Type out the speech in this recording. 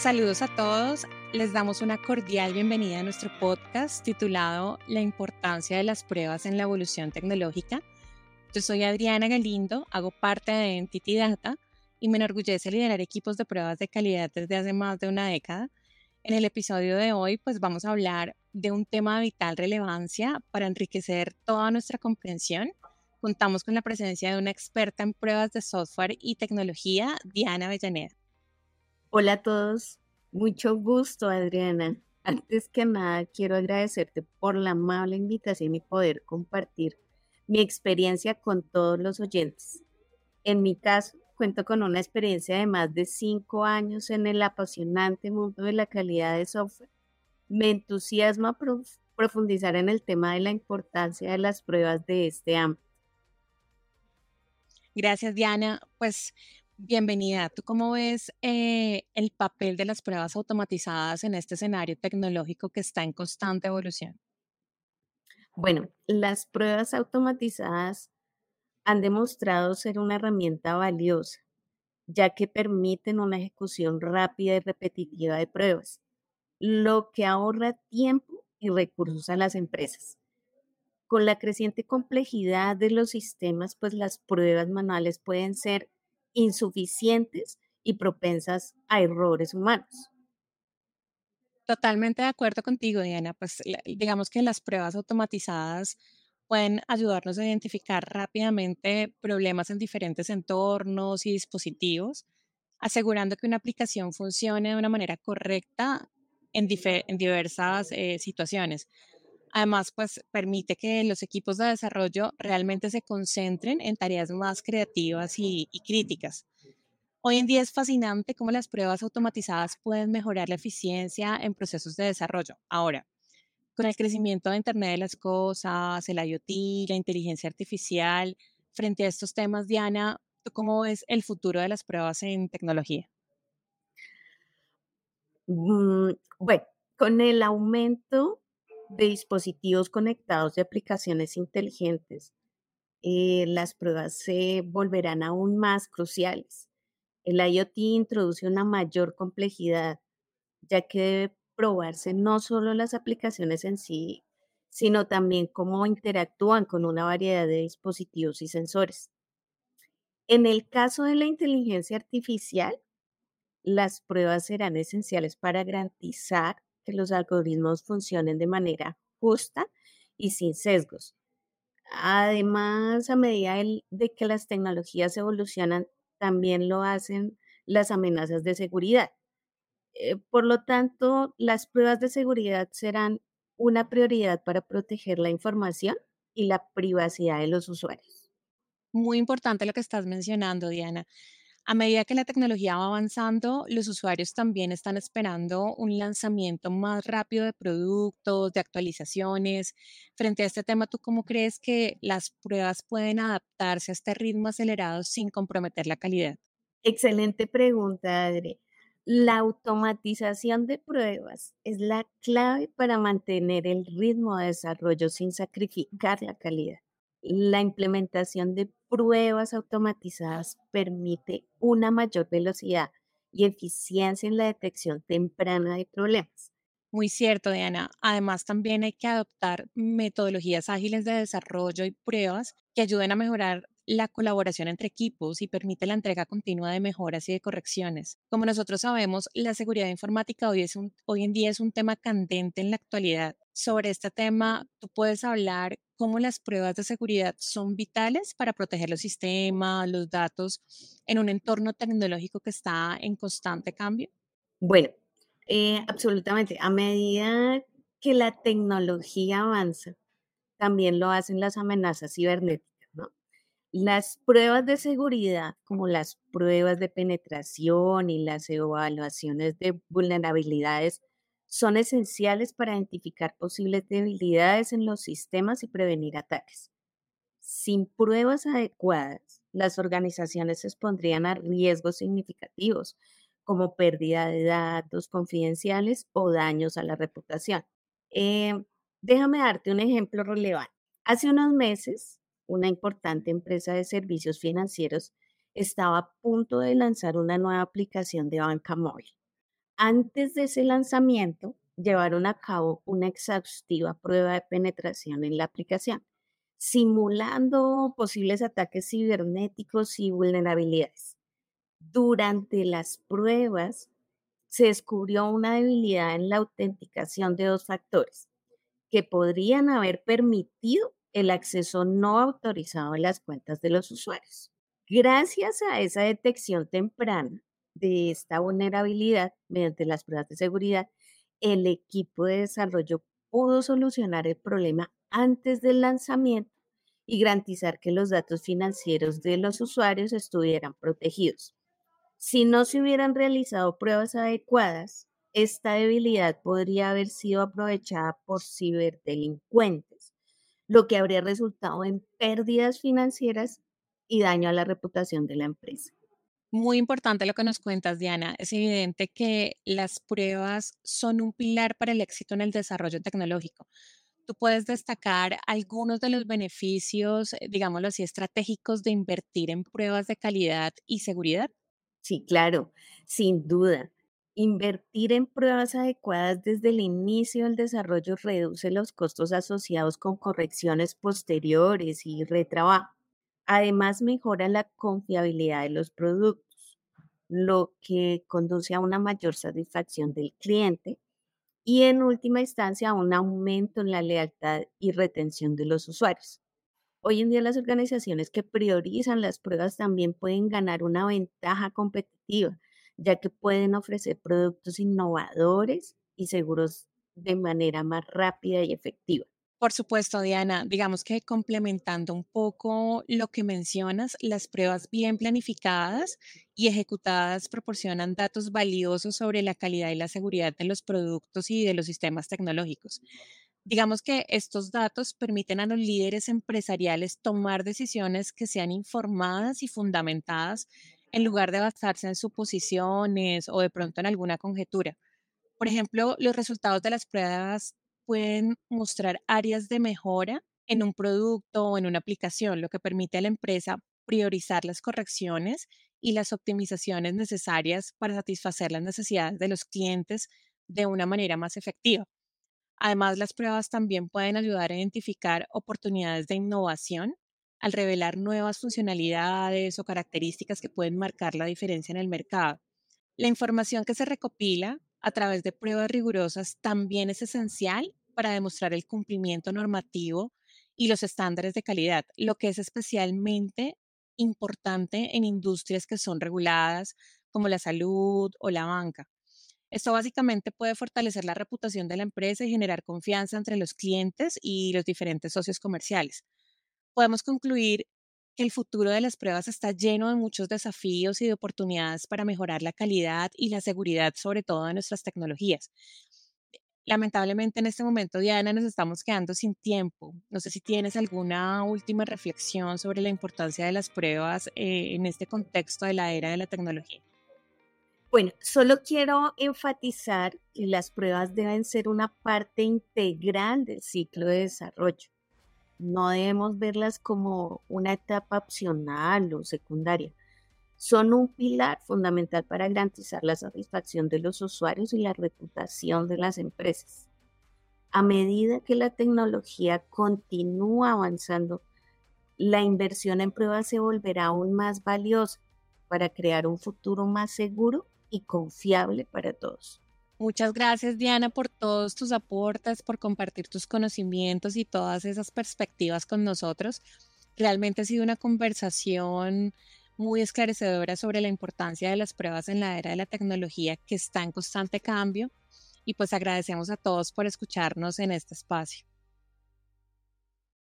Saludos a todos. Les damos una cordial bienvenida a nuestro podcast titulado La importancia de las pruebas en la evolución tecnológica. Yo soy Adriana Galindo, hago parte de Entity Data y me enorgullece liderar equipos de pruebas de calidad desde hace más de una década. En el episodio de hoy, pues vamos a hablar de un tema de vital relevancia para enriquecer toda nuestra comprensión. Contamos con la presencia de una experta en pruebas de software y tecnología, Diana Avellaneda. Hola a todos, mucho gusto Adriana. Antes que nada, quiero agradecerte por la amable invitación y poder compartir mi experiencia con todos los oyentes. En mi caso, cuento con una experiencia de más de cinco años en el apasionante mundo de la calidad de software. Me entusiasma profundizar en el tema de la importancia de las pruebas de este ámbito. Gracias, Diana. Pues bienvenida. ¿Tú cómo ves eh, el papel de las pruebas automatizadas en este escenario tecnológico que está en constante evolución? Bueno, las pruebas automatizadas han demostrado ser una herramienta valiosa, ya que permiten una ejecución rápida y repetitiva de pruebas, lo que ahorra tiempo y recursos a las empresas. Con la creciente complejidad de los sistemas, pues las pruebas manuales pueden ser insuficientes y propensas a errores humanos. Totalmente de acuerdo contigo, Diana. Pues digamos que las pruebas automatizadas pueden ayudarnos a identificar rápidamente problemas en diferentes entornos y dispositivos, asegurando que una aplicación funcione de una manera correcta en, diversas eh, situaciones. Además, pues permite que los equipos de desarrollo realmente se concentren en tareas más creativas y críticas. Hoy en día es fascinante cómo las pruebas automatizadas pueden mejorar la eficiencia en procesos de desarrollo. Ahora, con el crecimiento de Internet de las Cosas, el IoT, la inteligencia artificial, frente a estos temas, Diana, cómo ves el futuro de las pruebas en tecnología? Mm, bueno, con el aumento de dispositivos conectados y aplicaciones inteligentes, eh, las pruebas se volverán aún más cruciales. El IoT introduce una mayor complejidad, ya que debe probarse no solo las aplicaciones en sí, sino también cómo interactúan con una variedad de dispositivos y sensores. En el caso de la inteligencia artificial, las pruebas serán esenciales para garantizar que los algoritmos funcionen de manera justa y sin sesgos. Además, a medida de que las tecnologías evolucionan, también lo hacen las amenazas de seguridad. Eh, por lo tanto, las pruebas de seguridad serán una prioridad para proteger la información y la privacidad de los usuarios. Muy importante lo que estás mencionando, Diana. A medida que la tecnología va avanzando, los usuarios también están esperando un lanzamiento más rápido de productos, de actualizaciones. Frente a este tema, ¿tú cómo crees que las pruebas pueden adaptarse a este ritmo acelerado sin comprometer la calidad? Excelente pregunta, Adri. La automatización de pruebas es la clave para mantener el ritmo de desarrollo sin sacrificar la calidad. La implementación de pruebas automatizadas permite una mayor velocidad y eficiencia en la detección temprana de problemas. Muy cierto, Diana. Además, también hay que adoptar metodologías ágiles de desarrollo y pruebas que ayuden a mejorar la colaboración entre equipos y permite la entrega continua de mejoras y de correcciones. Como nosotros sabemos, la seguridad informática hoy, es un, hoy en día es un tema candente en la actualidad. Sobre este tema, tú puedes hablar cómo las pruebas de seguridad son vitales para proteger los sistemas, los datos en un entorno tecnológico que está en constante cambio. Bueno, eh, absolutamente. A medida que la tecnología avanza, también lo hacen las amenazas cibernéticas las pruebas de seguridad, como las pruebas de penetración y las evaluaciones de vulnerabilidades, son esenciales para identificar posibles debilidades en los sistemas y prevenir ataques. Sin pruebas adecuadas, las organizaciones se expondrían a riesgos significativos, como pérdida de datos confidenciales o daños a la reputación. Eh, déjame darte un ejemplo relevante. Hace unos meses, una importante empresa de servicios financieros, estaba a punto de lanzar una nueva aplicación de banca móvil. Antes de ese lanzamiento, llevaron a cabo una exhaustiva prueba de penetración en la aplicación, simulando posibles ataques cibernéticos y vulnerabilidades. Durante las pruebas, se descubrió una debilidad en la autenticación de dos factores que podrían haber permitido el acceso no autorizado a las cuentas de los usuarios. Gracias a esa detección temprana de esta vulnerabilidad mediante las pruebas de seguridad, el equipo de desarrollo pudo solucionar el problema antes del lanzamiento y garantizar que los datos financieros de los usuarios estuvieran protegidos. Si no se hubieran realizado pruebas adecuadas, esta debilidad podría haber sido aprovechada por ciberdelincuentes, lo que habría resultado en pérdidas financieras y daño a la reputación de la empresa. Muy importante lo que nos cuentas, Diana. Es evidente que las pruebas son un pilar para el éxito en el desarrollo tecnológico. ¿Tú puedes destacar algunos de los beneficios, eh, digámoslo así, estratégicos de invertir en pruebas de calidad y seguridad? Sí, claro, sin duda. Invertir en pruebas adecuadas desde el inicio del desarrollo reduce los costos asociados con correcciones posteriores y retrabajo. Además, mejora la confiabilidad de los productos, lo que conduce a una mayor satisfacción del cliente y en última instancia a un aumento en la lealtad y retención de los usuarios. Hoy en día las organizaciones que priorizan las pruebas también pueden ganar una ventaja competitiva, ya que pueden ofrecer productos innovadores y seguros de manera más rápida y efectiva. Por supuesto, Diana, digamos que complementando un poco lo que mencionas, las pruebas bien planificadas y ejecutadas proporcionan datos valiosos sobre la calidad y la seguridad de los productos y de los sistemas tecnológicos. Digamos que estos datos permiten a los líderes empresariales tomar decisiones que sean informadas y fundamentadas en lugar de basarse en suposiciones o de pronto en alguna conjetura. Por ejemplo, los resultados de las pruebas pueden mostrar áreas de mejora en un producto o en una aplicación, lo que permite a la empresa priorizar las correcciones y las optimizaciones necesarias para satisfacer las necesidades de los clientes de una manera más efectiva. Además, las pruebas también pueden ayudar a identificar oportunidades de innovación al revelar nuevas funcionalidades o características que pueden marcar la diferencia en el mercado. La información que se recopila a través de pruebas rigurosas también es esencial para demostrar el cumplimiento normativo y los estándares de calidad, lo que es especialmente importante en industrias que son reguladas como la salud o la banca. Esto básicamente puede fortalecer la reputación de la empresa y generar confianza entre los clientes y los diferentes socios comerciales. Podemos concluir que el futuro de las pruebas está lleno de muchos desafíos y de oportunidades para mejorar la calidad y la seguridad, sobre todo de nuestras tecnologías. Lamentablemente en este momento, Diana, nos estamos quedando sin tiempo. No sé si tienes alguna última reflexión sobre la importancia de las pruebas eh, en este contexto de la era de la tecnología. Bueno, solo quiero enfatizar que las pruebas deben ser una parte integral del ciclo de desarrollo. No debemos verlas como una etapa opcional o secundaria son un pilar fundamental para garantizar la satisfacción de los usuarios y la reputación de las empresas. A medida que la tecnología continúa avanzando, la inversión en pruebas se volverá aún más valiosa para crear un futuro más seguro y confiable para todos. Muchas gracias Diana por todos tus aportes, por compartir tus conocimientos y todas esas perspectivas con nosotros. Realmente ha sido una conversación muy esclarecedora sobre la importancia de las pruebas en la era de la tecnología que está en constante cambio y pues agradecemos a todos por escucharnos en este espacio.